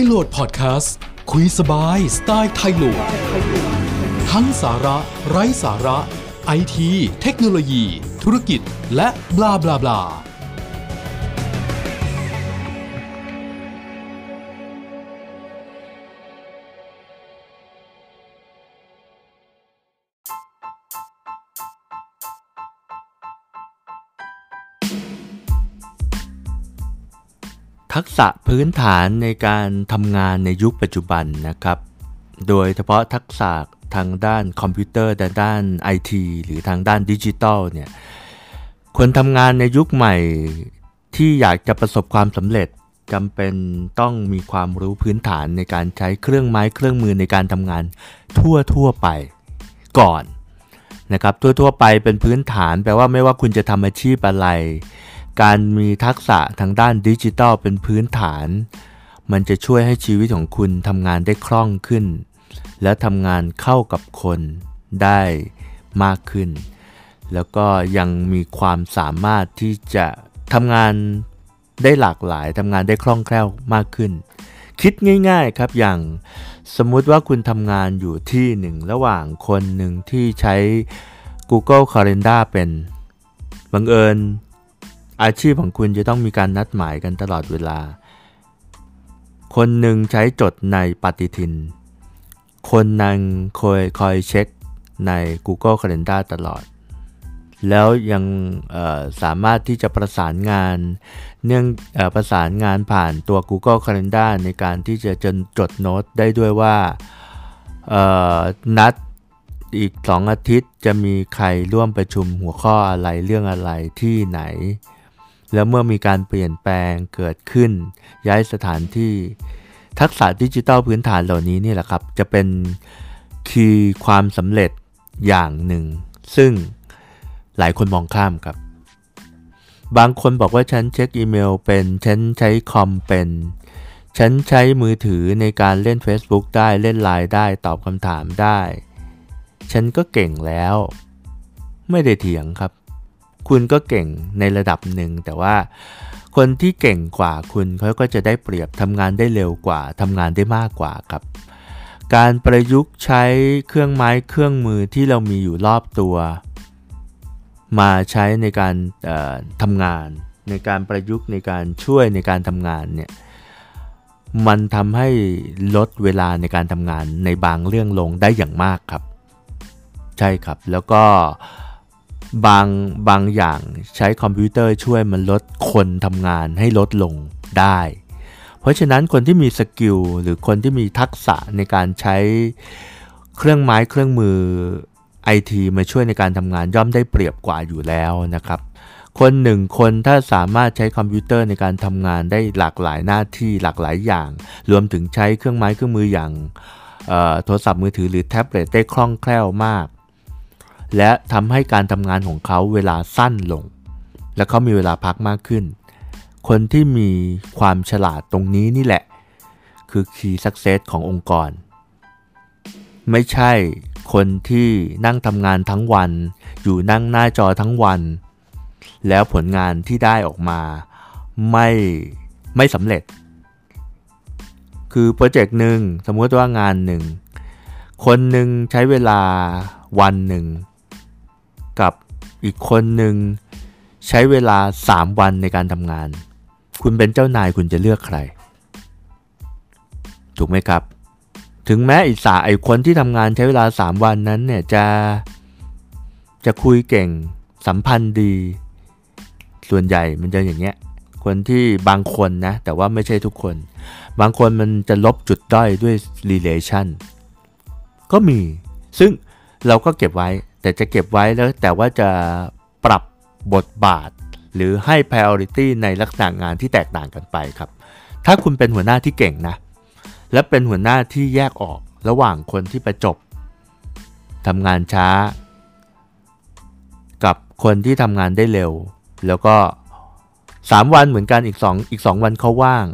ยโหลดพอดแคสต์คุยสบายสไตล์ไทยโหลด ทั้งสาระ ไร้สาระ ไอที เทคโนโลยี ธุรกิจ และบลาบลาบลา ทักษะพื้นฐานในการทำงานในยุคปัจจุบันนะครับ โดยเฉพาะทักษะทางด้านคอมพิวเตอร์ด้านด้านไอทีหรือทางด้านดิจิทัลเนี่ย คนทำงานในยุคใหม่ที่อยากจะประสบความสำเร็จจำเป็นต้องมีความรู้พื้นฐานในการใช้เครื่องไม้เครื่องมือในการทำงานทั่วทั่วไปก่อนนะครับทั่วทั่วไปเป็นพื้นฐานแปลว่าไม่ว่าคุณจะทำอาชีพอะไร การมีทักษะทางด้านดิจิทัลเป็นพื้นฐาน มันจะช่วยให้ชีวิตของคุณทำงานได้คล่องขึ้น และทำงานเข้ากับคนได้มากขึ้น แล้วก็ยังมีความสามารถที่จะทำงานได้หลากหลายทำงานได้คล่องแคล่วมากขึ้น คิดง่ายๆครับอย่างสมมุติว่าคุณทำงานอยู่ที่หนึ่งระหว่างคนหนึ่งที่ใช้ Google Calendar เป็นบังเอิญ อาชีพของคุณจะต้องมีการนัดหมายกันตลอดเวลา คนหนึ่งใช้จดในปฏิทิน คนนังคอยคอยเช็คใน Google Calendar ตลอด แล้วยังสามารถที่จะประสานงาน เนื่องอประสานงานผ่านตัว Google Calendar ในการที่จะจนจดโน้ตได้ด้วยว่านัดอีก 2 อาทิตย์จะมีใครร่วมประชุมหัวข้ออะไรเรื่องอะไรที่ไหน แล้วเมื่อมีการเปลี่ยนแปลงเกิดขึ้น ย้ายสถานที่ ทักษะดิจิทัลพื้นฐานเหล่านี้นี่แหละครับ จะเป็นคีย์ความสำเร็จอย่างหนึ่ง ซึ่งหลายคนมองข้ามครับ บางคนบอกว่าฉันเช็คอีเมลเป็น ฉันใช้คอมเป็น ฉันใช้มือถือในการเล่น Facebook ได้เล่นไลน์ได้ตอบคำถามได้ ฉันก็เก่งแล้ว ไม่ได้เถียงครับ คุณก็เก่งในระดับหนึ่ง แต่ว่าคนที่เก่งกว่าคุณเขาก็จะได้เปรียบทำงานได้เร็วกว่าทำงานได้มากกว่าครับ การประยุกต์ใช้เครื่องไม้เครื่องมือที่เรามีอยู่รอบตัว มาใช้ในการทำงาน ในการประยุกต์ในการช่วยในการทำงานเนี่ยมันทำให้ลดเวลาในการทำงานในบางเรื่องลงได้อย่างมากครับ ใช่ครับแล้วก็ บางบางอย่างใช้คอมพิวเตอร์ช่วยมันลดคนทำงานให้ลดลงได้ เพราะฉะนั้นคนที่มี skill หรือคนที่มีทักษะในการใช้เครื่องไม้เครื่องมือไอทีมาช่วยในการทำงานย่อมได้เปรียบกว่าอยู่แล้วนะครับ คนหนึ่งคนถ้าสามารถใช้คอมพิวเตอร์ในการทำงานได้หลากหลายหน้าที่หลากหลายอย่าง รวมถึงใช้เครื่องไม้เครื่องมืออย่างโทรศัพท์มือถือหรือแท็บเล็ตได้คล่องแคล่วมาก และทำให้การทำงานของเขาเวลาสั้นลง และเขามีเวลาพักมากขึ้น คนที่มีความฉลาดตรงนี้นี่แหละ คือ Key Success ขององค์กร ไม่ใช่คนที่นั่งทำงานทั้งวัน อยู่นั่งหน้าจอทั้งวัน แล้วผลงานที่ได้ออกมาไม่ไม่สำเร็จ คือโปรเจกต์หนึ่งสมมติว่างานหนึ่ง คนหนึ่งใช้เวลาวันหนึ่ง กับอีกคนหนึ่งใช้เวลา 3 วันในการทำงาน คุณเป็นเจ้านายคุณจะเลือกใคร ถูกไหมครับ ถึงแม้อิสาไอคนที่ทำงานใช้เวลา 3 วันนั้นเนี่ยจะจะคุยเก่งสัมพันธ์ดี ส่วนใหญ่มันจะอย่างเงี้ยคนที่บางคนนะ แต่ว่าไม่ใช่ทุกคน บางคนมันจะลบจุดด้อยด้วย relation ก็มี ซึ่งเราก็เก็บไว้ แต่จะเก็บไว้แล้วแต่ว่าจะปรับบทบาท หรือให้ priority ในลักษณะงานที่แตกต่างกันไปครับ ถ้าคุณเป็นหัวหน้าที่เก่งนะ และเป็นหัวหน้าที่แยกออกระหว่างคนที่ประจบทำงานช้า กับคนที่ทำงานได้เร็ว แล้วก็ 3 วันเหมือนกันอีก 2 อีก 2 วันเขาว่าง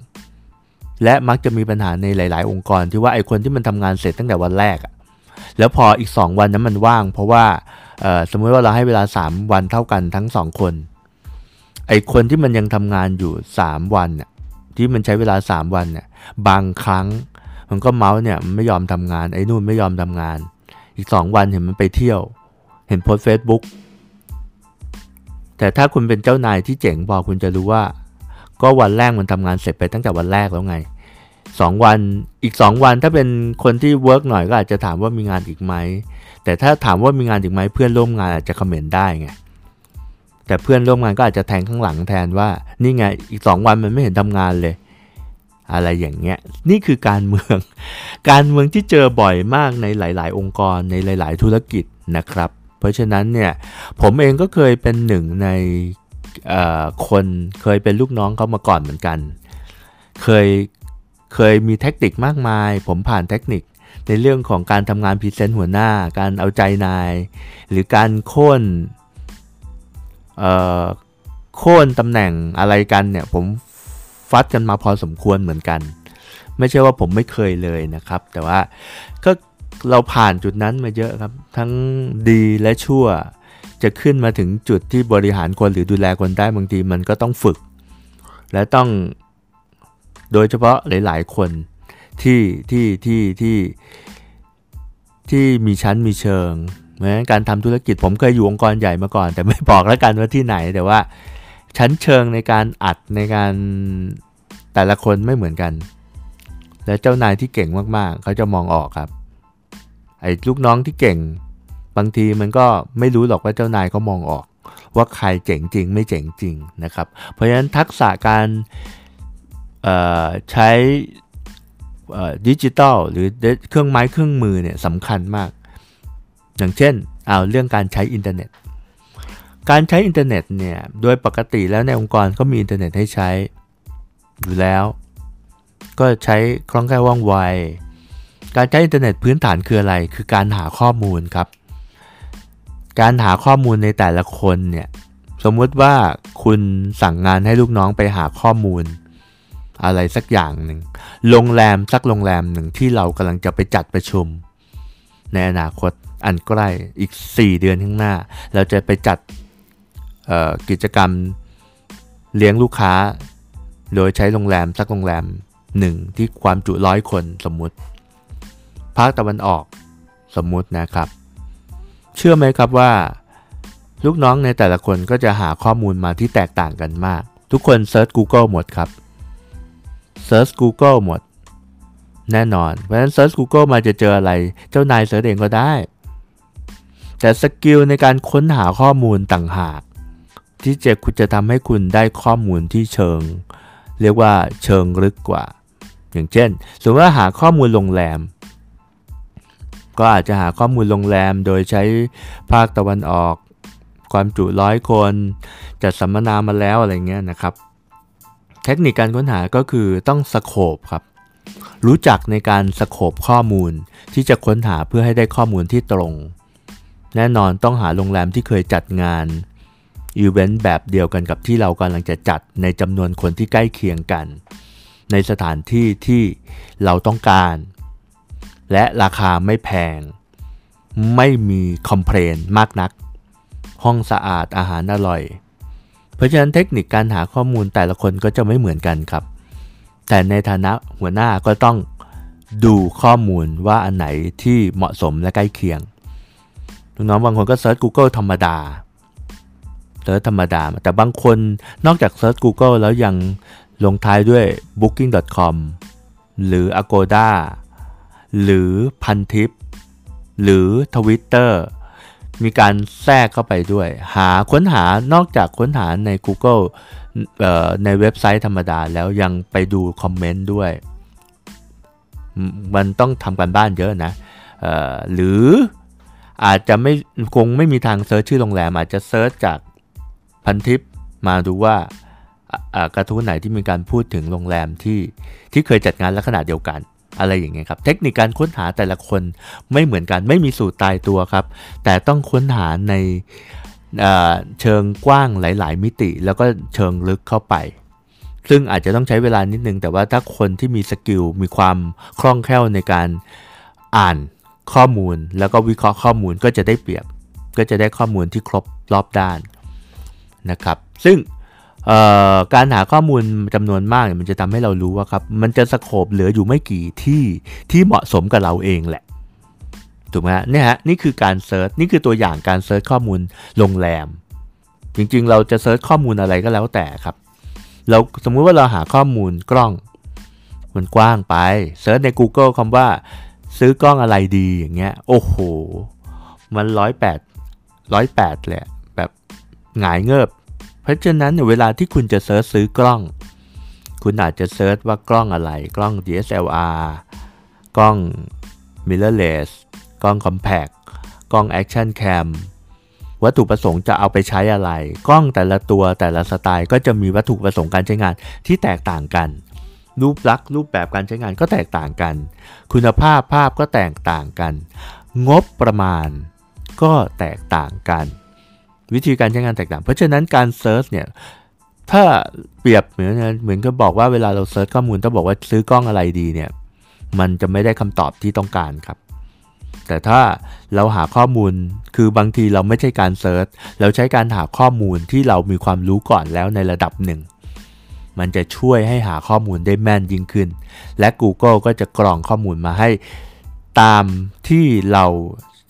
และมักจะมีปัญหาในหลาย ๆ องค์กรที่ว่าไอ้คนที่มันทำงานเสร็จตั้งแต่วันแรกอะ แล้วพออีก 2 วันนั้นมันว่าง เพราะว่าสมมติว่าเราให้เวลา 3 วันเท่ากันทั้ง 2 คน ไอ้คนที่มันยังทำงานอยู่ 3 วันที่มันใช้เวลา 3 วันเนี่ยบางครั้ง มันก็เมาส์เนี่ยมันไม่ยอมทำงานไอ้นู่นไม่ยอมทำงาน อีก 2 วันเห็นมันไปเที่ยว เห็น post Facebook แต่ถ้าคุณเป็นเจ้านายที่เจ๋งพอคุณจะรู้ว่า ก็วันแรกมันทำงานเสร็จไปตั้งแต่วันแรกแล้วไง สองวันอีกสองวันถ้าเป็นคนที่ work หน่อยก็อาจจะถามว่ามีงานอีกไหมแต่ถ้าถามว่ามีงานอีกไหมเพื่อนร่วมงานอาจจะ comment ได้ไงแต่เพื่อนร่วมงานก็อาจจะแทงข้างหลังแทนว่านี่ไงอีกสองวันมันไม่เห็นทำงานเลย อะไรอย่างเงี้ยนี่คือการเมือง การเมืองที่เจอบ่อยมากในหลาย ๆ องค์กรในหลาย ๆ ธุรกิจนะครับ เพราะฉะนั้นเนี่ยผมเองก็เคยเป็นหนึ่งในคนเคยเป็นลูกน้องเขามาก่อนเหมือนกัน เคย เคยมีเทคนิคมากมาย ผมผ่านเทคนิคในเรื่องของการทำงานพรีเซนต์หัวหน้า การเอาใจนาย หรือการโค่นโค่นตำแหน่งอะไรกันเนี่ย ผมฟัดกันมาพอสมควรเหมือนกัน ไม่ใช่ว่าผมไม่เคยเลยนะครับ แต่ว่าก็เราผ่านจุดนั้นมาเยอะครับ ทั้งดีและชั่ว จะขึ้นมาถึงจุดที่บริหารคนหรือดูแลคนได้บางทีมันก็ต้องฝึก และต้อง โดยเฉพาะหลาย ๆ คนที่ที่ที่ที่ที่มีชั้นมีเชิงเหมือนการทำธุรกิจผมเคยอยู่องค์กรใหญ่มาก่อน แต่ไม่บอกแล้วกันว่าที่ไหนแต่ว่า ชั้นเชิงในการอัดในการแต่ละคนไม่เหมือนกัน และเจ้านายที่เก่งมากๆ เขาจะมองออกครับ ไอ้ลูกน้องที่เก่ง บางทีมันก็ไม่รู้หรอกว่าเจ้านายเขามองออก ว่าใครเจ๋งจริงไม่เจ๋งจริงนะครับ เพราะฉะนั้นทักษะการ ใช้ดิจิตอลหรือเครื่องไม้เครื่องมือเนี่ยสำคัญมาก อย่างเช่นเอาเรื่องการใช้อินเทอร์เน็ต การใช้อินเทอร์เน็ตเนี่ยโดยปกติแล้วในองค์กรก็มีอินเทอร์เน็ตให้ใช้อยู่แล้ว ก็ใช้คล่องแคล่วว่องไว การใช้อินเทอร์เน็ตพื้นฐานคืออะไร คือการหาข้อมูลครับ การหาข้อมูลในแต่ละคนเนี่ยสมมติว่าคุณสั่งงานให้ลูกน้องไปหาข้อมูล อะไรสักอย่างหนึ่งโรงแรมสักโรงแรมหนึ่งที่เรากำลังจะไปจัดประชุม ในอนาคตอันใกล้อีก 4 เดือนข้างหน้า เราจะไปจัดกิจกรรมเลี้ยงลูกค้า โดยใช้โรงแรมสักโรงแรมหนึ่งที่ความจุร้อยคนสมมุติภาคตะวันออกสมมุตินะครับ เชื่อไหมครับว่า ลูกน้องในแต่ละคนก็จะหาข้อมูลมาที่แตกต่างกันมาก ทุกคนเซิร์ช Google หมดครับ เซิร์ช Google หมด แน่นอน เพราะฉะนั้นเซิร์ช Google มาจะเจออะไร เจ้านาย search เองก็ได้ แต่ skill ในการค้นหาข้อมูลต่างหาก ที่จะคุณจะทำให้คุณได้ข้อมูลที่เชิง เรียกว่าเชิงลึกกว่า อย่างเช่น สมมติว่าหาข้อมูลโรงแรม ก็อาจจะหาข้อมูลโรงแรมโดยใช้ภาคตะวันออก ความจุร้อยคน จัดสัมมนามาแล้วอะไรเงี้ยนะครับ เทคนิคการค้นหาก็คือต้องสโคบครับ รู้จักในการสโคบข้อมูลที่จะค้นหาเพื่อให้ได้ข้อมูลที่ตรง แน่นอนต้องหาโรงแรมที่เคยจัดงานอีเวนต์แบบเดียวกันกับที่เรากำลังจะจัดในจำนวนคนที่ใกล้เคียงกัน ในสถานที่ที่เราต้องการ และราคาไม่แพง ไม่มีคอมเพลนมากนัก ห้องสะอาดอาหารอร่อย เพราะฉะนั้นเทคนิคการหาข้อมูลแต่ละคนก็จะไม่เหมือนกันครับ แต่ในฐานะหัวหน้าก็ต้องดูข้อมูลว่าอันไหนที่เหมาะสมและใกล้เคียงน้องบางคนก็เซิร์ช Google ธรรมดาเซิร์ชธรรมดา แต่บางคนนอกจากเซิร์ช Google แล้วยังลงท้ายด้วย booking.com หรือ agoda หรือพันทิปหรือ Twitter มีการแทรกเข้าไปด้วย หาค้นหานอกจากค้นหาใน Google ในเว็บไซต์ธรรมดาแล้วยังไปดู comment ด้วย มันต้องทำการบ้านเยอะนะหรืออาจจะไม่คงไม่มีทาง search ชื่อโรงแรม อาจจะ search จากพันทิปมาดูว่ากระทู้ไหนที่มีการพูดถึงโรงแรมที่ที่เคยจัดงานลักษณะเดียวกัน อะไรอย่างเงี้ยครับ เทคนิคการค้นหาแต่ละคนไม่เหมือนกันไม่มีสูตรตายตัวครับ แต่ต้องค้นหาในเชิงกว้างหลาย ๆ มิติ แล้วก็เชิงลึกเข้าไป ซึ่งอาจจะต้องใช้เวลานิดนึง แต่ว่าถ้าคนที่มี skill มีความคล่องแคล่วในการอ่านข้อมูล แล้วก็วิเคราะห์ข้อมูลก็จะได้เปรียบ ก็จะได้ข้อมูลที่ครบรอบด้านนะครับ ซึ่ง การหาข้อมูลจำนวนมากมันจะทำให้เรารู้ว่าครับมันจะ scope เหลืออยู่ไม่กี่ที่ที่เหมาะสมกับเราเองแหละถูกไหมฮะเนี่ยฮะนี่คือการ search นี่คือตัวอย่างการ search ข้อมูลโรงแรม จริงๆ เราจะ search ข้อมูลอะไรก็แล้วแต่ครับ เราสมมุติว่าเราหาข้อมูลกล้อง มันกว้างไป search ใน Google คำว่า ซื้อกล้องอะไรดีอย่างเงี้ยโอ้โห มันร้อยแปดร้อยแปดเลยแบบหงายเงิบ เพราะฉะนั้นเวลาที่คุณจะ search ซื้อกล้อง คุณอาจจะ search ว่ากล้องอะไร กล้อง DSLR กล้อง mirrorless กล้อง compact กล้อง action cam วัตถุประสงค์จะเอาไปใช้อะไร กล้องแต่ละตัวแต่ละสไตล์ก็จะมีวัตถุประสงค์การใช้งานที่แตกต่างกัน รูปลักษณ์รูปแบบการใช้งานก็แตกต่างกัน คุณภาพภาพก็แตกต่างกัน งบประมาณก็แตกต่างกัน วิธีการใช้งานแตกต่าง เพราะฉะนั้นการ search เนี่ยถ้าเปรียบเหมือนเหมือนก็บอกว่าเวลาเรา search ข้อมูลต้องบอกว่าซื้อกล้องอะไรดีเนี่ยมันจะไม่ได้คำตอบที่ต้องการครับ แต่ถ้าเราหาข้อมูลคือบางทีเราไม่ใช่การ search เราใช้การหาข้อมูลที่เรามีความรู้ก่อนแล้วในระดับหนึ่ง มันจะช่วยให้หาข้อมูลได้แม่นยิ่งขึ้น และ Google ก็จะกรองข้อมูลมาให้ตามที่เรา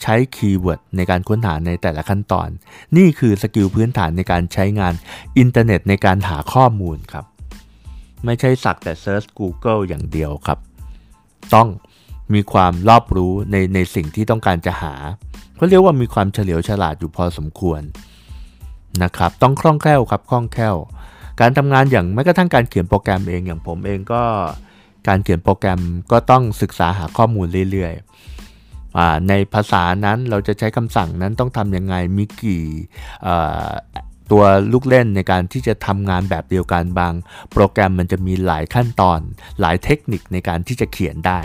ใช้ keyword ในการค้นหาในแต่ละขั้นตอน นี่คือ skill พื้นฐานในการใช้งานอินเทอร์เน็ตในการหาข้อมูลครับ ไม่ใช่สักแต่เซิร์ช Google อย่างเดียวครับ ต้องมีความรอบรู้ในในสิ่งที่ต้องการจะหาเขาเรียกว่ามีความเฉลียวฉลาดอยู่พอสมควรนะครับ ต้องคล่องแคล่วครับคล่องแคล่ว การทำงานอย่างแม้กระทั่งการเขียนโปรแกรมเองอย่างผมเองก็ การเขียนโปรแกรมก็ต้องศึกษาหาข้อมูลเรื่อยๆ ในภาษานั้นเราจะใช้คำสั่งนั้นต้องทำยังไงมีกี่ตัวลูกเล่นในการที่จะทำงานแบบเดียวกันบาง โปรแกรมมันจะมีหลายขั้นตอน หลายเทคนิคในการที่จะเขียนได้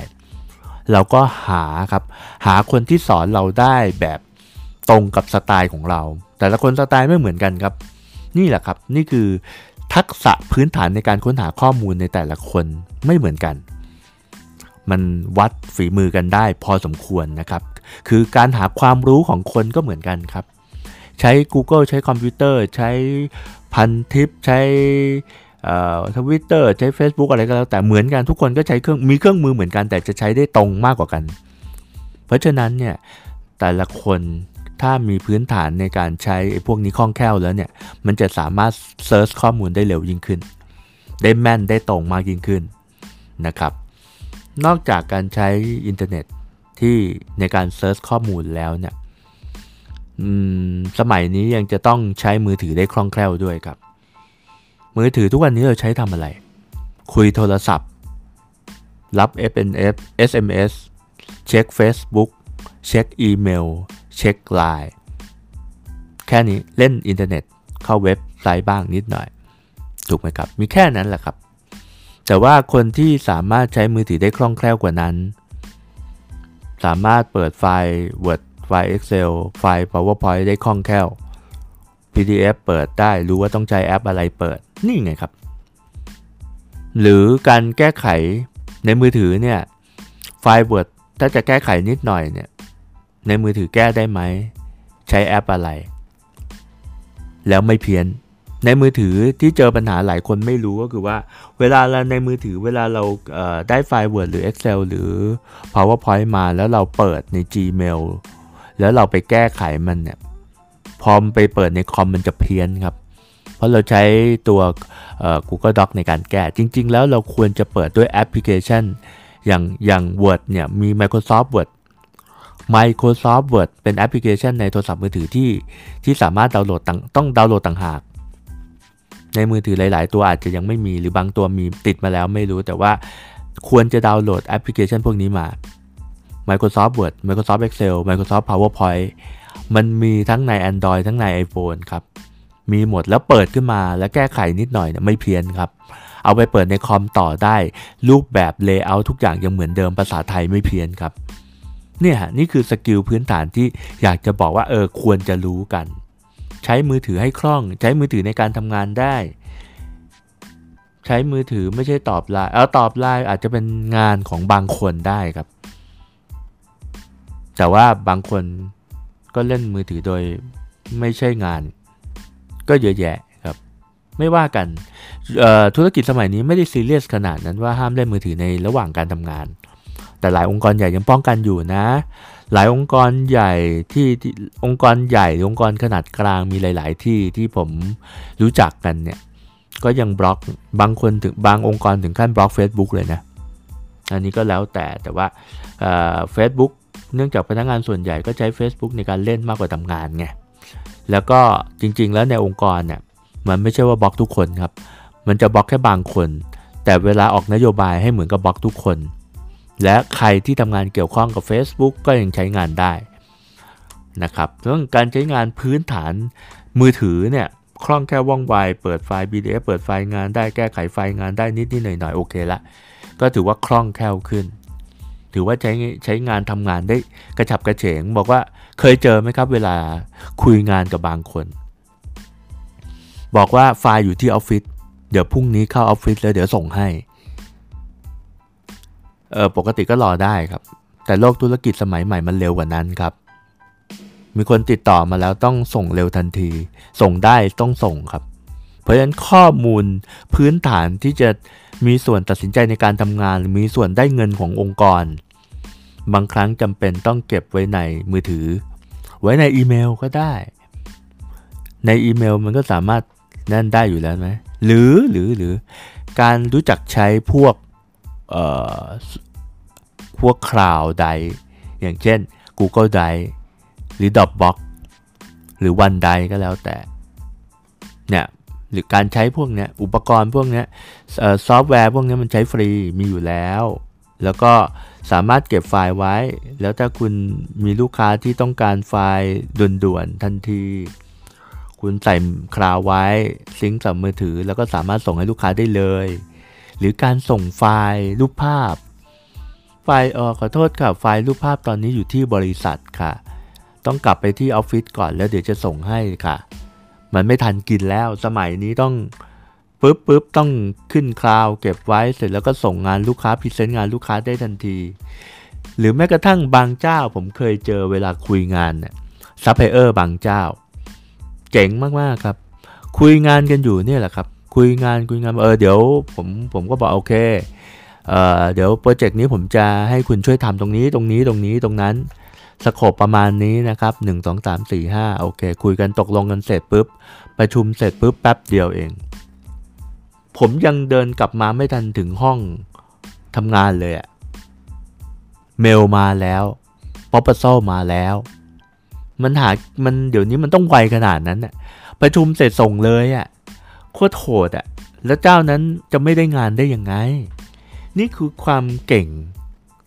เราก็หาครับหาคนที่สอนเราได้แบบตรงกับสไตล์ของเรา แต่ละคนสไตล์ไม่เหมือนกันครับ นี่แหละครับนี่คือทักษะพื้นฐานในการค้นหาข้อมูลในแต่ละคนไม่เหมือนกัน มันวัดฝีมือกันได้พอสมควรนะครับ คือการหาความรู้ของคนก็เหมือนกันครับ ใช้ Google ใช้คอมพิวเตอร์ ใช้พันทิป ใช้ทวิตเตอร์ใช้ Facebook อะไรก็แล้ว แต่เหมือนกันทุกคนก็ใช้เครื่องมีเครื่องมือเหมือนกันแต่จะใช้ได้ตรงมากกว่ากัน เพราะฉะนั้นเนี่ยแต่ละคนถ้ามีพื้นฐานในการใช้พวกนี้คล่องแคล่วแล้วเนี่ย มันจะสามารถ search ข้อมูลได้เร็วยิ่งขึ้น ได้แม่นได้ตรงมากยิ่งขึ้นนะครับ นอกจากการใช้อินเทอร์เน็ตที่ในการ search ข้อมูลแล้วเนี่ยสมัยนี้ยังจะต้องใช้มือถือได้คล่องแคล่วด้วยครับ มือถือทุกวันนี้เราใช้ทำอะไร คุยโทรศัพท์รับ FNF SMS เช็ค Facebook เช็คอีเมล เช็คไลน์แค่นี้เล่นอินเทอร์เน็ตเข้าเว็บไซต์บ้างนิดหน่อย ถูกไหมครับ มีแค่นั้นแหละครับ แต่ว่าคนที่สามารถใช้มือถือได้คล่องแคล่วกว่านั้น สามารถเปิดไฟล์ Word ไฟล์ Excel ไฟล์ PowerPoint ได้คล่องแคล่ว PDF เปิดได้รู้ว่าต้องใช้แอปอะไรเปิดนี่ไงครับ หรือการแก้ไขในมือถือเนี่ยไฟล์ Word ถ้าจะแก้ไขนิดหน่อยเนี่ยในมือถือแก้ได้ไหม ใช้แอปอะไร แล้วไม่เพี้ยน ในมือถือที่เจอปัญหาหลายคนไม่รู้ก็คือว่า เวลาเราในมือถือเวลาเราได้ไฟล์ Word หรือ Excel หรือ PowerPoint มาแล้วเราเปิดใน Gmail แล้วเราไปแก้ไขมันเนี่ยพอมไปเปิดในคอมมันจะเพี้ยนครับ เพราะเราใช้ตัว Google Doc ในการแก้จริง ๆ แล้วเราควรจะเปิดด้วยแอปพลิเคชัน อย่างอย่าง Word เนี่ยมี Microsoft Word Microsoft Word เป็นแอปพลิเคชันในโทรศัพท์มือถือที่ที่สามารถดาวน์โหลดต้องดาวน์โหลดต่างหาก ในมือถือหลาย ๆ ตัวอาจจะยังไม่มีหรือบางตัวมีติดมาแล้วไม่รู้แต่ว่าควรจะดาวน์โหลดแอปพลิเคชันพวกนี้มา Microsoft Word Microsoft Excel Microsoft PowerPoint มันมีทั้งใน Android ทั้งใน iPhone ครับ มีหมดแล้วเปิดขึ้นมาแล้วแก้ไขนิดหน่อยเนี่ยไม่เพี้ยนครับ เอาไปเปิดในคอมต่อได้ รูปแบบ layer ทุกอย่างยังเหมือนเดิมภาษาไทยไม่เพี้ยนครับ เนี่ยนี่คือ skill พื้นฐานที่อยากจะบอกว่าเออควรจะรู้กัน ใช้มือถือให้คล่อง ใช้มือถือในการทำงานได้ ใช้มือถือไม่ใช่ตอบไลน์เอาตอบไลน์อาจจะเป็นงานของบางคนได้ครับ แต่ว่าบางคนก็เล่นมือถือโดยไม่ใช่งาน ก็เยอะแยะครับ ไม่ว่ากันธุรกิจสมัยนี้ไม่ได้ซีเรียสขนาดนั้นว่าห้ามเล่นมือถือในระหว่างการทำงาน แต่หลายองค์กรใหญ่ยังป้องกันอยู่นะ หลายองค์กรใหญ่ที่องค์กรใหญ่หรือองค์กรขนาดกลางมีหลาย ๆ ที่ที่ผมรู้จักกันเนี่ยก็ยังบล็อกบางคนถึงบางองค์กรถึงขั้นบล็อก Facebook เลยนะอันนี้ก็แล้วแต่แต่ว่าเฟซบุ๊กเนื่องจากพนักงานส่วนใหญ่ก็ใช้ Facebook ในการเล่นมากกว่าทำงานไงแล้วก็จริง ๆ แล้วในองค์กรเนี่ยมันไม่ใช่ว่าบล็อกทุกคนครับ มันจะบล็อกแค่บางคน แต่เวลาออกนโยบายให้เหมือนกับบล็อกทุกคน และใครที่ทำงานเกี่ยวข้องกับ Facebook ก็ยังใช้งานได้นะครับเรื่องการใช้งานพื้นฐานมือถือเนี่ยคล่องแค่ว่องไว เปิดไฟล์ PDF เปิดไฟล์งานได้แก้ไขไฟล์งานได้นิดนิดหน่อยหน่อยโอเคละ ก็ถือว่าคล่องแคล่วขึ้น ถือว่าใช้ใช้งานทำงานได้กระฉับกระเฉง บอกว่าเคยเจอไหมครับเวลาคุยงานกับบางคน บอกว่าไฟล์อยู่ที่ออฟฟิศเดี๋ยวพรุ่งนี้เข้าออฟฟิศแล้วเดี๋ยวส่งให้ เออปกติก็รอได้ครับ แต่โลกธุรกิจสมัยใหม่มันเร็วกว่านั้นครับ มีคนติดต่อมาแล้วต้องส่งเร็วทันที ส่งได้ต้องส่งครับ เพราะฉะนั้นข้อมูลพื้นฐานที่จะมีส่วนตัดสินใจในการทำงานมีส่วนได้เงินขององค์กร บางครั้งจำเป็นต้องเก็บไว้ในมือถือ ไว้ในอีเมลก็ได้ ในอีเมลมันก็สามารถนั่นได้อยู่แล้วไหมหรือหรือหรือการรู้จักใช้พวก พวกคลาวด์ใดอย่างเช่น Google Drive หรือ Dropbox หรือ OneDrive ก็แล้วแต่เนี่ยหรือการใช้พวกเนี้ยอุปกรณ์พวกเนี้ยซอฟต์แวร์พวกนี้มันใช้ฟรีมีอยู่แล้ว แล้วก็สามารถเก็บไฟล์ไว้ แล้วถ้าคุณมีลูกค้าที่ต้องการไฟล์ด่วนๆทันที คุณใส่ cloud ไว้ sync กับมือถือ แล้วก็สามารถส่งให้ลูกค้าได้เลย หรือการส่งไฟล์รูปภาพ ไฟล์เออขอโทษค่ะไฟล์รูปภาพตอนนี้อยู่ที่บริษัทค่ะ ต้องกลับไปที่ออฟฟิศก่อนแล้วเดี๋ยวจะส่งให้ค่ะ มันไม่ทันกินแล้วสมัยนี้ต้องปุ๊บปุ๊บต้องขึ้น cloud เก็บไว้เสร็จแล้วก็ส่งงานลูกค้า present งานลูกค้าได้ทันที หรือแม้กระทั่งบางเจ้าผมเคยเจอเวลาคุยงานเนี่ยซัพพลายเออร์บางเจ้า เจ๋งมาก ๆ ครับ คุยงานกันอยู่เนี่ยแหละครับ คุยงานคุยงานเออเดี๋ยวผมผมก็บอกโอเคเออเดี๋ยวโปรเจกต์นี้ผมจะให้คุณช่วยทำตรงนี้ตรงนี้ตรงนี้ตรงนั้นscope ประมาณนี้นะครับ 1 2 3 4 5 โอเค คุยกันตกลงกันเสร็จปุ๊บ ประชุมเสร็จปุ๊บแป๊บเดียวเอง ผมยังเดินกลับมาไม่ทันถึงห้องทำงานเลยอะเมลมาแล้ว proposal มาแล้ว มันหามันเดี๋ยวนี้มันต้องไวขนาดนั้นอะประชุมเสร็จส่งเลยอะ โคตรโหดอะแล้วเจ้านั้นจะไม่ได้งานได้ยังไง นี่คือความเก่ง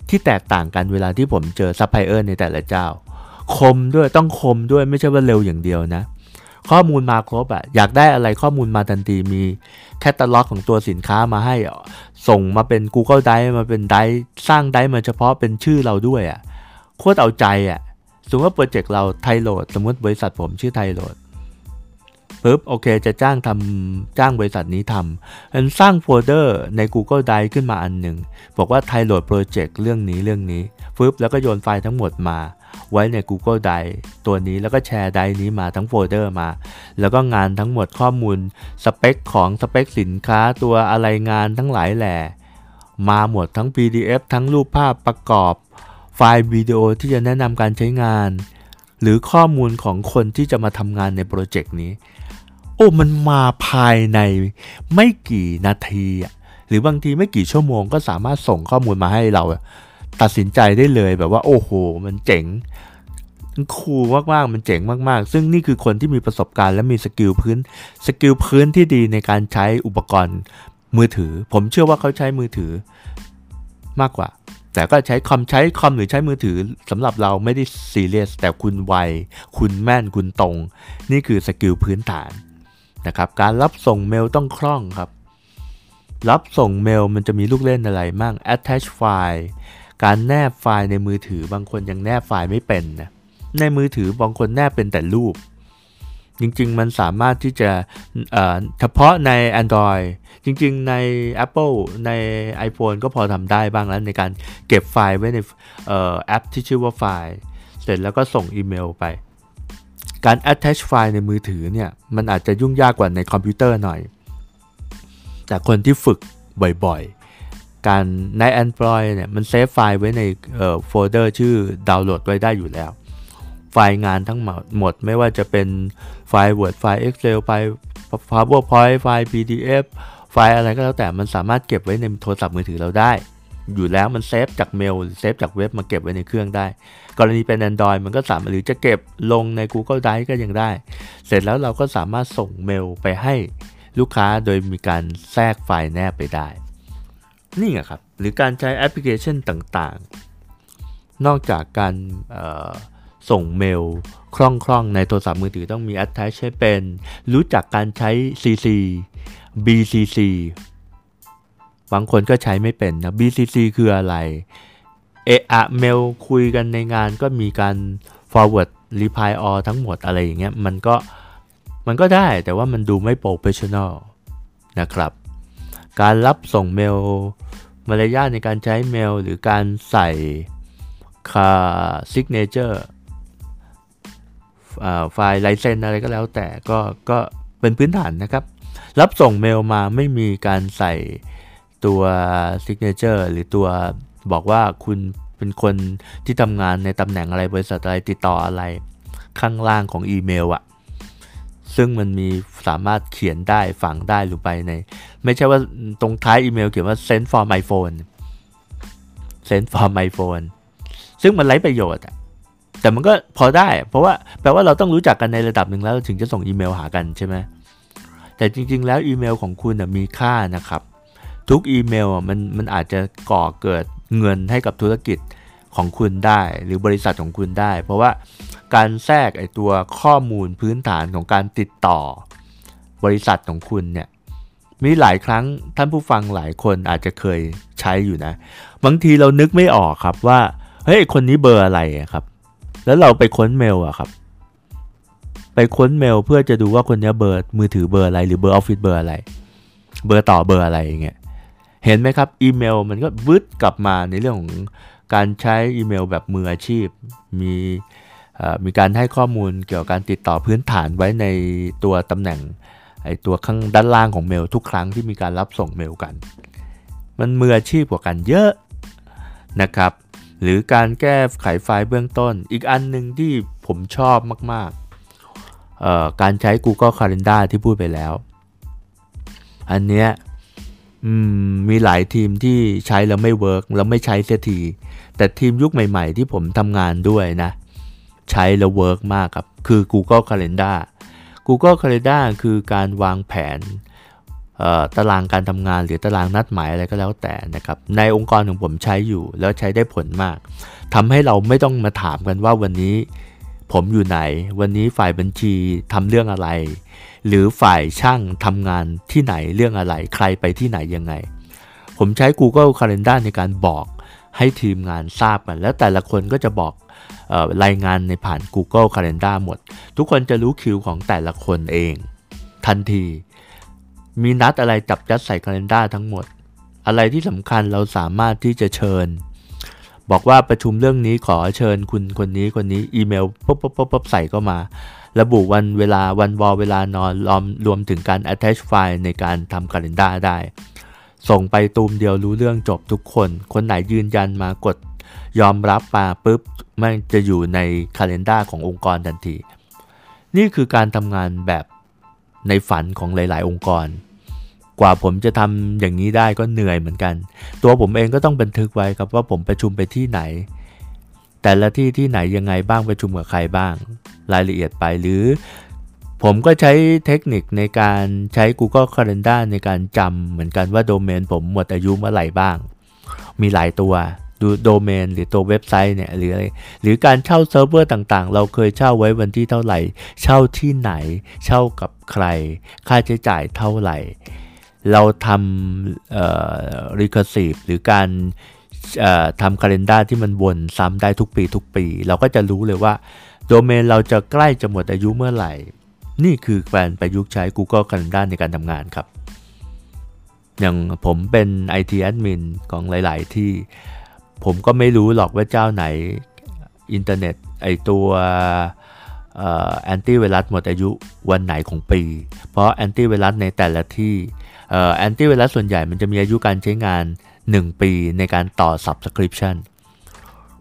ที่แตกต่างกันเวลาที่ผมเจอซัพพลายเออร์ในแต่ละเจ้า คมด้วยต้องคมด้วยไม่ใช่ว่าเร็วอย่างเดียวนะ ข้อมูลมาครบอะอยากได้อะไรข้อมูลมาทันทีมีแคตตาล็อกของตัวสินค้ามาให้ส่งมาเป็น Google Drive มาเป็นไดสร้างไดมาเฉพาะเป็นชื่อเราด้วยอะโคตรเอาใจอะสมมติว่าโปรเจกต์เราไทโหลดสมมติบริษัทผมชื่อไทโหลด ปุ๊บโอเค จะจ้างทำจ้างบริษัทนี้ทำอันสร้างโฟลเดอร์ใน Google Drive ขึ้นมาอันหนึ่ง บอกว่าไทโหลดโปรเจกต์เรื่องนี้เรื่องนี้ปุ๊บแล้วก็โยนไฟล์ทั้งหมดมา ไว้ใน Google Drive ตัวนี้แล้วก็แชร์ไดนี้มาทั้งโฟลเดอร์มา แล้วก็งานทั้งหมดข้อมูลสเปคของสเปคสินค้าตัวอะไรงานทั้งหลายแหล่มาหมดทั้ง PDF ทั้งรูปภาพประกอบ ไฟล์วิดีโอที่จะแนะนำการใช้งาน หรือข้อมูลของคนที่จะมาทำงานในโปรเจกต์นี้ โอ้มันมาภายในไม่กี่นาทีหรือบางทีไม่กี่ชั่วโมงก็สามารถส่งข้อมูลมาให้เรา ตัดสินใจได้เลยแบบว่าโอ้โห มันเจ๋ง cool มากๆ มันเจ๋งมากๆ ซึ่งนี่คือคนที่มีประสบการณ์และมี skill พื้น skill พื้นที่ดีในการใช้อุปกรณ์มือถือ ผมเชื่อว่าเขาใช้มือถือมากกว่า แต่ก็ใช้คอมใช้คอมหรือใช้มือถือสำหรับเราไม่ได้ซีเรียสแต่คุณไว คุณแม่นคุณตรง นี่คือ skill พื้นฐาน นะครับการรับส่งเมลต้องคล่องครับ รับส่งเมลมันจะมีลูกเล่นอะไรมั่ง attach file การแนบไฟล์ในมือถือบางคนยังแนบไฟล์ไม่เป็นนะในมือถือบางคนแนบเป็นแต่รูป จริงๆ มันสามารถที่จะเฉพาะใน Android จริงๆ ใน Apple ใน iPhone ก็พอทำได้บ้างแล้วในการเก็บไฟล์ไว้ในแอปที่ชื่อว่า Files เสร็จแล้วก็ส่งอีเมลไป การ attach ไฟล์ในมือถือเนี่ยมันอาจจะยุ่งยากกว่าในคอมพิวเตอร์หน่อย แต่คนที่ฝึกบ่อยๆ การใน Android เนี่ยมันเซฟไฟล์ไว้ในโฟลเดอร์ชื่อดาวน์โหลดไว้ได้อยู่แล้ว ไฟล์งานทั้งหมดไม่ว่าจะเป็นไฟล์ Word ไฟล์ Excel ไฟล์ PowerPoint ไฟล์ PDF ไฟล์อะไรก็แล้วแต่มันสามารถเก็บไว้ในโทรศัพท์มือถือเราได้ อยู่แล้วมันเซฟจากเมลเซฟจากเว็บมาเก็บไว้ในเครื่องได้ กรณีเป็น Android มันก็สามารถหรือจะเก็บลงใน Google Drive ก็ยังได้ เสร็จแล้วเราก็สามารถส่งเมลไปให้ลูกค้าโดยมีการแทรกไฟล์แนบไปได้ นี่ไงครับ หรือการใช้แอปพลิเคชันต่างๆ นอกจากการส่งเมลคล่องๆ ในโทรศัพท์มือถือต้องมี attach ให้เป็น รู้จักการใช้ CC BCC บางคนก็ใช้ไม่เป็นนะ BCC คืออะไรเอะอะเมลคุยกันในงานก็มีการ forward reply all ทั้งหมดอะไรอย่างเงี้ยมันก็มันก็ได้แต่ว่ามันดูไม่ professional นะครับ การรับส่งเมลมารยาทในการใช้เมลหรือการใส่ค่า signature ไฟล์ license อะไรก็แล้วแต่ก็ก็เป็นพื้นฐานนะครับ รับส่งเมลมาไม่มีการใส่ ตัว signature หรือตัวบอกว่าคุณเป็นคนที่ทำงานในตำแหน่งอะไรบริษัทอะไรติดต่ออะไรข้างล่างของอีเมลอะซึ่งมันมีสามารถเขียนได้ฝังได้ลงไปใน ไม่ใช่ว่าตรงท้ายอีเมลเขียนว่า send for my phone send for my phone ซึ่งมันไร้ประโยชน์อะแต่มันก็พอได้ เพราะว่าแปลว่าเราต้องรู้จักกันในระดับหนึ่งแล้วถึงจะส่งอีเมลหากันใช่ไหมแต่จริง ๆ แล้วอีเมลของคุณมีค่านะครับ ทุกอีเมลมันมันอาจจะก่อเกิดเงินให้กับธุรกิจของคุณได้ หรือบริษัทของคุณได้ เพราะว่าการแทรกไอตัวข้อมูลพื้นฐานของการติดต่อ บริษัทของคุณเนี่ยมีหลายครั้งท่านผู้ฟังหลายคนอาจจะเคยใช้อยู่นะ บางทีเรานึกไม่ออกครับว่าเฮ้ยคนนี้เบอร์อะไรครับ แล้วเราไปค้นเมลอะครับ ไปค้นเมลเพื่อจะดูว่าคนนี้เบอร์มือถือเบอร์อะไร หรือเบอร์ออฟฟิศเบอร์อะไร เบอร์ต่อเบอร์อะไรอย่างเงี้ย เห็นไหมครับอีเมลมันก็วืดกลับมาในเรื่องของการใช้อีเมลแบบมืออาชีพ มีมีการให้ข้อมูลเกี่ยวกับการติดต่อพื้นฐานไว้ในตัวตำแหน่งไอตัวข้างด้านล่างของเมลทุกครั้งที่มีการรับส่งเมลกัน มันมืออาชีพกว่ากันเยอะนะครับหรือการแก้ไขไฟล์เบื้องต้น อีกอันหนึ่งที่ผมชอบมากๆการใช้ Google Calendar ที่พูดไปแล้ว อันเนี้ย มีหลายทีมที่ใช้แล้วไม่ work แล้วไม่ใช้เสียทีแต่ทีมยุคใหม่ๆ ที่ผมทำงานด้วยนะ ใช้แล้วเวิร์กมากครับ คือ Google Calendar Google Calendar คือการวางแผนตารางการทำงานหรือตารางนัดหมายอะไรก็แล้วแต่นะครับ ในองค์กรของผมใช้อยู่แล้วใช้ได้ผลมากทำให้เราไม่ต้องมาถามกันว่าวันนี้ผมอยู่ไหน วันนี้ฝ่ายบัญชีทำเรื่องอะไร หรือฝ่ายช่างทำงานที่ไหนเรื่องอะไร ใครไปที่ไหนยังไง ผมใช้ Google Calendar ในการบอกให้ทีมงานทราบกัน แล้วแต่ละคนก็จะบอกรายงานในผ่าน Google Calendar หมด ทุกคนจะรู้คิวของแต่ละคนเอง ทันที มีนัดอะไรจับยัดใส่ Calendar ทั้งหมด อะไรที่สำคัญเราสามารถที่จะเชิญ บอกว่าประชุมเรื่องนี้ขอเชิญคุณคนนี้คนนี้อีเมลปุ๊บปุ๊บปุ๊บปุ๊บใส่เข้ามา ระบุวันเวลาวันวอเวลานอนรวมรวมถึงการ attach ไฟล์ในการทำ Calendar ได้ ส่งไปตูมเดียวรู้เรื่องจบทุกคน คนไหนยืนยันมากด ยอมรับมาปุ๊บมันจะอยู่ในคาล endar ขององค์กรทันที นี่คือการทำงานแบบในฝันของหลาย ๆ องค์กร กว่าผมจะทำอย่างนี้ได้ก็เหนื่อยเหมือนกัน ตัวผมเองก็ต้องบันทึกไว้ครับว่าผมประชุมไปที่ไหน แต่ละที่ที่ไหนยังไงบ้างประชุมกับใครบ้าง รายละเอียดไปหรือ ผมก็ใช้เทคนิคในการใช้ Google Calendar ในการจำเหมือนกันว่าโดเมนผมหมดอายุเมื่อไหร่บ้าง มีหลายตัวดูโดเมนหรือตัวเว็บไซต์เนี่ยหรืออะไรหรือการเช่าเซิร์ฟเวอร์ต่างๆ เราเคยเช่าไว้วันที่เท่าไหร่ เช่าที่ไหน เช่ากับใคร ค่าใช้จ่ายเท่าไหร่ เราทำเอ่อ recursive หรือการ ทำ calendar ที่มันวนซ้ำได้ทุกปีทุกปี เราก็จะรู้เลยว่าโดเมนเราจะใกล้จะหมดอายุเมื่อไหร่ นี่คือการประยุกต์ใช้ Google Calendar ในการทำงานครับ อย่างผมเป็น IT admin ของหลาย ๆ ที่ ผมก็ไม่รู้หรอกว่าเจ้าไหนอินเทอร์เน็ตไอตัวแอนตี้ไวรัสหมดอายุวันไหนของปี เพราะแอนตี้ไวรัสในแต่ละที่แอนตี้ไวรัสส่วนใหญ่มันจะมีอายุการใช้งาน 1 ปีในการต่อ subscription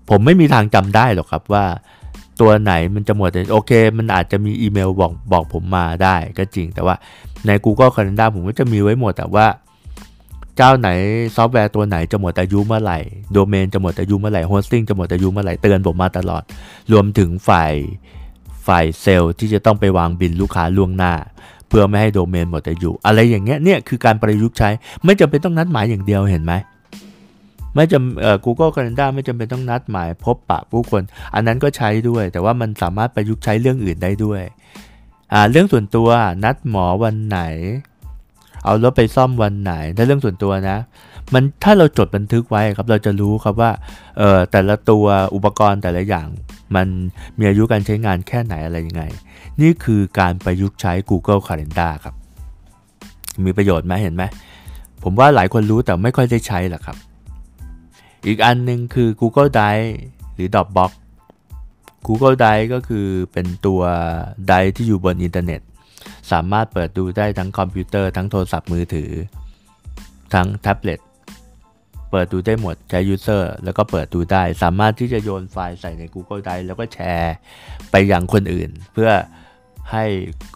ผมไม่มีทางจำได้หรอกครับว่า ตัวไหนมันจะหมดโอเค มันอาจจะมีอีเมลบอกบอกผมมาได้ก็จริง แต่ว่าใน Google Calendar ผมก็จะมีไว้หมดแต่ว่า เจ้าไหนซอฟต์แวร์ตัวไหนจะหมดอายุเมื่อไหร่โดเมนจะหมดอายุเมื่อไหร่ hosting จะหมดอายุเมื่อไหร่เตือนผมมาตลอด รวมถึงฝ่ายฝ่ายเซลล์ที่จะต้องไปวางบิลลูกค้าล่วงหน้า เพื่อไม่ให้โดเมนหมดอายุอะไรอย่างเงี้ยเนี่ยคือการประยุกต์ใช้ไม่จำเป็นต้องนัดหมายอย่างเดียวเห็นไหมไม่จำเอ่อ Google Calendar ไม่จำเป็นต้องนัดหมายพบปะผู้คน อันนั้นก็ใช้ด้วย แต่ว่ามันสามารถประยุกต์ใช้เรื่องอื่นได้ด้วยอ่าเรื่องส่วนตัวนัดหมอวันไหน เอารถไปซ่อมวันไหนถ้าเรื่องส่วนตัวนะ มันถ้าเราจดบันทึกไว้ครับเราจะรู้ครับว่าเออแต่ละตัวอุปกรณ์แต่ละอย่าง มันมีอายุการใช้งานแค่ไหนอะไรยังไง นี่คือการประยุกต์ใช้ Google Calendar ครับ มีประโยชน์ไหมเห็นไหมผมว่าหลายคนรู้แต่ไม่ค่อยได้ใช้หรอกครับ อีกอันหนึ่งคือ Google Drive หรือ Dropbox Google Drive ก็คือเป็นตัว Drive ที่อยู่บนอินเทอร์เน็ต สามารถเปิดดูได้ทั้งคอมพิวเตอร์ทั้งโทรศัพท์มือถือ ทั้งแท็บเล็ต เปิดดูได้หมดใช้ user แล้วก็เปิดดูได้ สามารถที่จะโยนไฟล์ใส่ใน Google Drive แล้วก็แชร์ไปยังคนอื่น เพื่อให้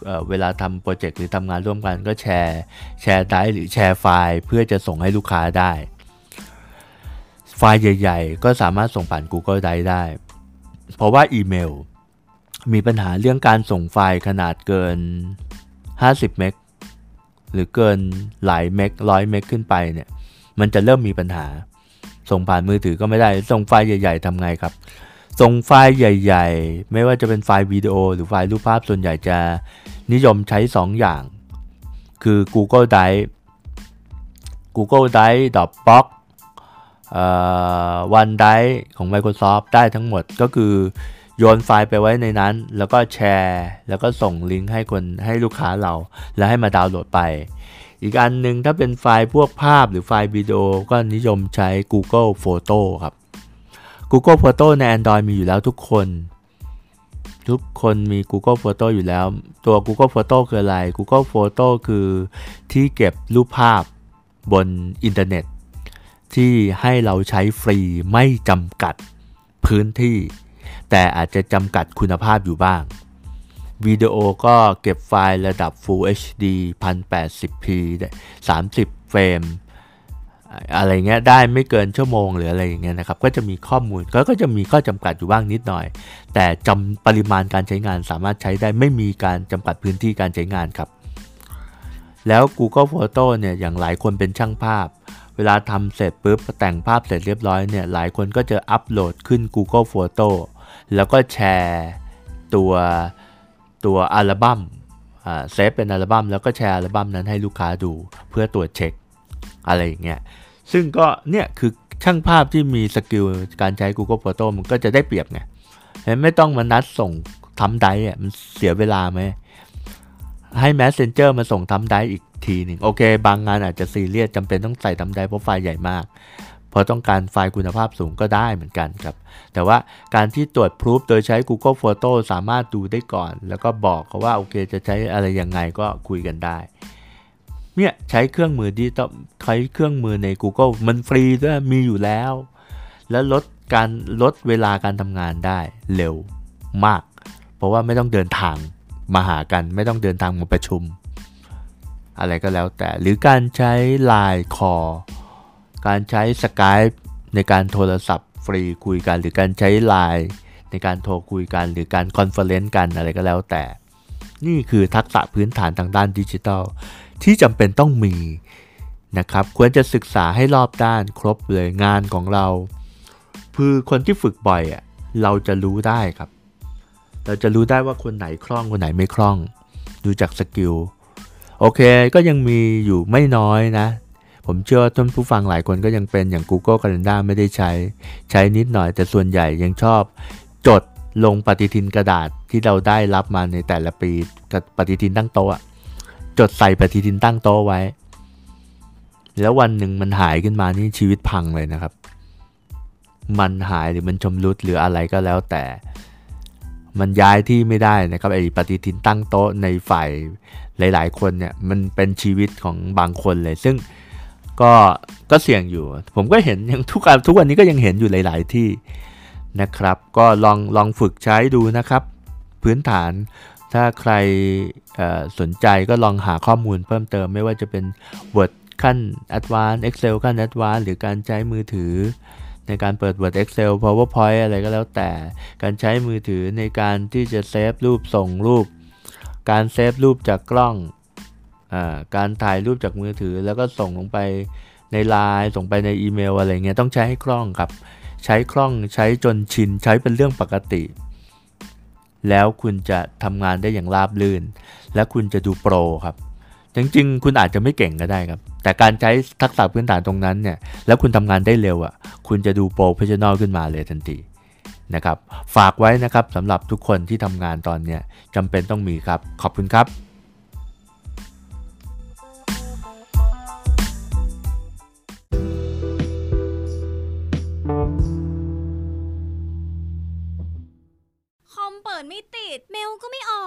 เวลาทำโปรเจกต์หรือทำงานร่วมกันก็แชร์แชร์ drive หรือแชร์ไฟล์ เพื่อจะส่งให้ลูกค้าได้ ไฟล์ใหญ่ ๆ ก็สามารถส่งผ่าน Google Drive ได้ เพราะว่าอีเมล มีปัญหาเรื่องการส่งไฟล์ขนาดเกิน 50 เมกหรือเกินหลายเมกร้อยเมกขึ้นไปเนี่ย มันจะเริ่มมีปัญหา ส่งผ่านมือถือก็ไม่ได้ ส่งไฟล์ใหญ่ ๆทำไงครับ ส่งไฟล์ใหญ่ ๆ ไม่ว่าจะเป็นไฟล์วิดีโอ หรือไฟล์รูปภาพส่วนใหญ่จะนิยมใช้ 2 อย่าง คือ Google Drive Google Drive Dropbox วันไดของ Microsoft ได้ทั้งหมดก็คือโยนไฟล์ไปไว้ในนั้น แล้วก็แชร์ แล้วก็ส่งลิงก์ให้คนให้ลูกค้าเรา แล้วให้มาดาวน์โหลดไป อีกอันหนึ่งถ้าเป็นไฟล์พวกภาพหรือไฟล์วิดีโอก็นิยมใช้ Google Photo ครับ Google Photo ใน Android มีอยู่แล้วทุกคน ทุกคนมี Google Photo อยู่แล้ว ตัว Google Photo คืออะไร Google Photo คือที่เก็บรูปภาพบนอินเทอร์เน็ต ที่ให้เราใช้ฟรีไม่จำกัดพื้นที่ แต่อาจจะจำกัดคุณภาพอยู่บ้าง วิดีโอก็เก็บไฟล์ระดับ Full HD 1080p 30 เฟรม อะไรเงี้ยได้ไม่เกินชั่วโมงหรืออะไรอย่างเงี้ยนะครับ ก็จะมีข้อมูลก็ก็จะมีข้อจำกัดอยู่บ้างนิดหน่อย แต่จำปริมาณการใช้งานสามารถใช้ได้ไม่มีการจำกัดพื้นที่การใช้งานครับ แล้ว Google Photo เนี่ยอย่างหลายคนเป็นช่างภาพ เวลาทำเสร็จปุ๊บแต่งภาพเสร็จเรียบร้อยเนี่ยหลายคนก็จะอัปโหลดขึ้น Google Photo แล้วก็แชร์ตัว ตัวอัลบั้มเซฟเป็นอัลบั้มแล้วก็แชร์อัลบั้มนั้นให้ลูกค้าดูเพื่อตรวจเช็คอะไรอย่างเงี้ยซึ่งก็เนี่ยคือช่างภาพที่มี skill การใช้ Google Photo มันก็จะได้เปรียบไงไม่ต้องมานัดส่ง thumb drive อะมันเสียเวลาไหมให้ messenger มาส่ง thumb drive อีกทีหนึ่งโอเค บางงานอาจจะซีเรียสจำเป็นต้องใส่ thumb drive เพราะไฟล์ใหญ่มาก เพราะต้องการไฟล์คุณภาพสูงก็ได้เหมือนกันครับ แต่ว่าการที่ตรวจพรูฟโดยใช้ Google Photo สามารถดูได้ก่อน แล้วก็บอกเขาว่าโอเคจะใช้อะไรยังไงก็คุยกันได้เนี่ยใช้เครื่องมือดิจิตอลใช้เครื่องมือใน Google มันฟรีด้วยมีอยู่แล้ว แล้วลดการลดเวลาการทำงานได้เร็วมาก เพราะว่าไม่ต้องเดินทางมาหากัน ไม่ต้องเดินทางมาประชุม อะไรก็แล้วแต่หรือการใช้ Line คอ การใช้ Skype ในการโทรศัพท์ฟรีคุยกันหรือการใช้ Line ในการโทรคุยกันหรือการ conference กันอะไรก็แล้วแต่ นี่คือทักษะพื้นฐานทางด้านดิจิทัล ที่จำเป็นต้องมีนะครับควรจะศึกษาให้รอบด้านครบเลยงานของเรา คือคนที่ฝึกบ่อยอะเราจะรู้ได้ครับ เราจะรู้ได้ว่าคนไหนคล่องคนไหนไม่คล่อง ดูจาก skillโอเคก็ยังมีอยู่ไม่น้อยนะ ผมเชื่อว่าท่านผู้ฟังหลายคนก็ยังเป็นอย่าง Google Calendar ไม่ได้ใช้ ใช้นิดหน่อยแต่ส่วนใหญ่ยังชอบ จดลงปฏิทินกระดาษที่เราได้รับมาในแต่ละปีกับปฏิทินตั้งโต๊ะจดใส่ปฏิทินตั้งโต๊ะไว้ แล้ววันหนึ่งมันหายขึ้นมานี่ชีวิตพังเลยนะครับ มันหายหรือมันชมรุดหรืออะไรก็แล้วแต่ มันย้ายที่ไม่ได้นะครับไอ้ปฏิทินตั้งโต๊ะในฝ่ายหลาย ๆ คนเนี่ยมันเป็นชีวิตของบางคนเลย ซึ่ง ก็ก็เสี่ยงอยู่ ผมก็เห็นยังทุกทุกวันนี้ก็ยังเห็นอยู่หลาย ๆ ที่นะครับ ก็ลองลองฝึกใช้ดูนะครับ พื้นฐานถ้าใครสนใจก็ลองหาข้อมูลเพิ่มเติมไม่ว่าจะเป็น Word ขั้น Advanced Excel ขั้น Advanced หรือการใช้มือถือ ในการเปิด Word Excel PowerPoint อะไรก็แล้วแต่ การใช้มือถือในการที่จะเซฟรูปส่งรูป การเซฟรูปจากกล้อง การถ่ายรูปจากมือถือ แล้วก็ส่งลงไปในไลน์ส่งไปในอีเมลอะไรเงี้ยต้องใช้ให้คล่องครับ ใช้คล่องใช้จนชินใช้เป็นเรื่องปกติ แล้วคุณจะทำงานได้อย่างราบรื่น และคุณจะดูโปรครับจริงๆ คุณอาจจะไม่เก่งก็ได้ครับ แต่การใช้ทักษะพื้นฐานตรงนั้นเนี่ย แล้วคุณทำงานได้เร็วอะ คุณจะดู professional ขึ้นมาเลยทันทีนะครับ ฝากไว้นะครับสำหรับทุกคนที่ทำงานตอนเนี้ยจำเป็นต้องมีครับ ขอบคุณครับ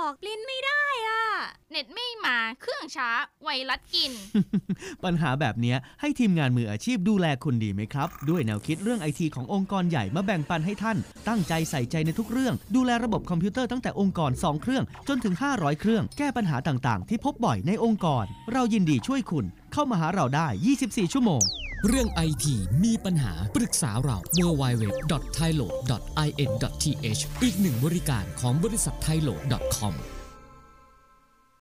ออกลิ้นไม่ได้อะเน็ตไม่มาเครื่องช้า ไวรัสกิน ปัญหาแบบเนี้ยให้ทีมงานมืออาชีพดูแลคุณดีไหมครับ ด้วยแนวคิดเรื่องไอทีขององค์กรใหญ่มาแบ่งปันให้ท่าน ตั้งใจใส่ใจในทุกเรื่อง ดูแลระบบคอมพิวเตอร์ตั้งแต่องค์กร 2 เครื่อง จนถึง 500 เครื่อง แก้ปัญหาต่างๆ ที่พบบ่อยในองค์กร เรายินดีช่วยคุณ เข้ามาหาเราได้ 24 ชั่วโมง เรื่องไอทีมีปัญหาปรึกษาเรา w w w t h a i l o i n t h อีกหนึ่งบริการของบริษัท t h a i l o c o m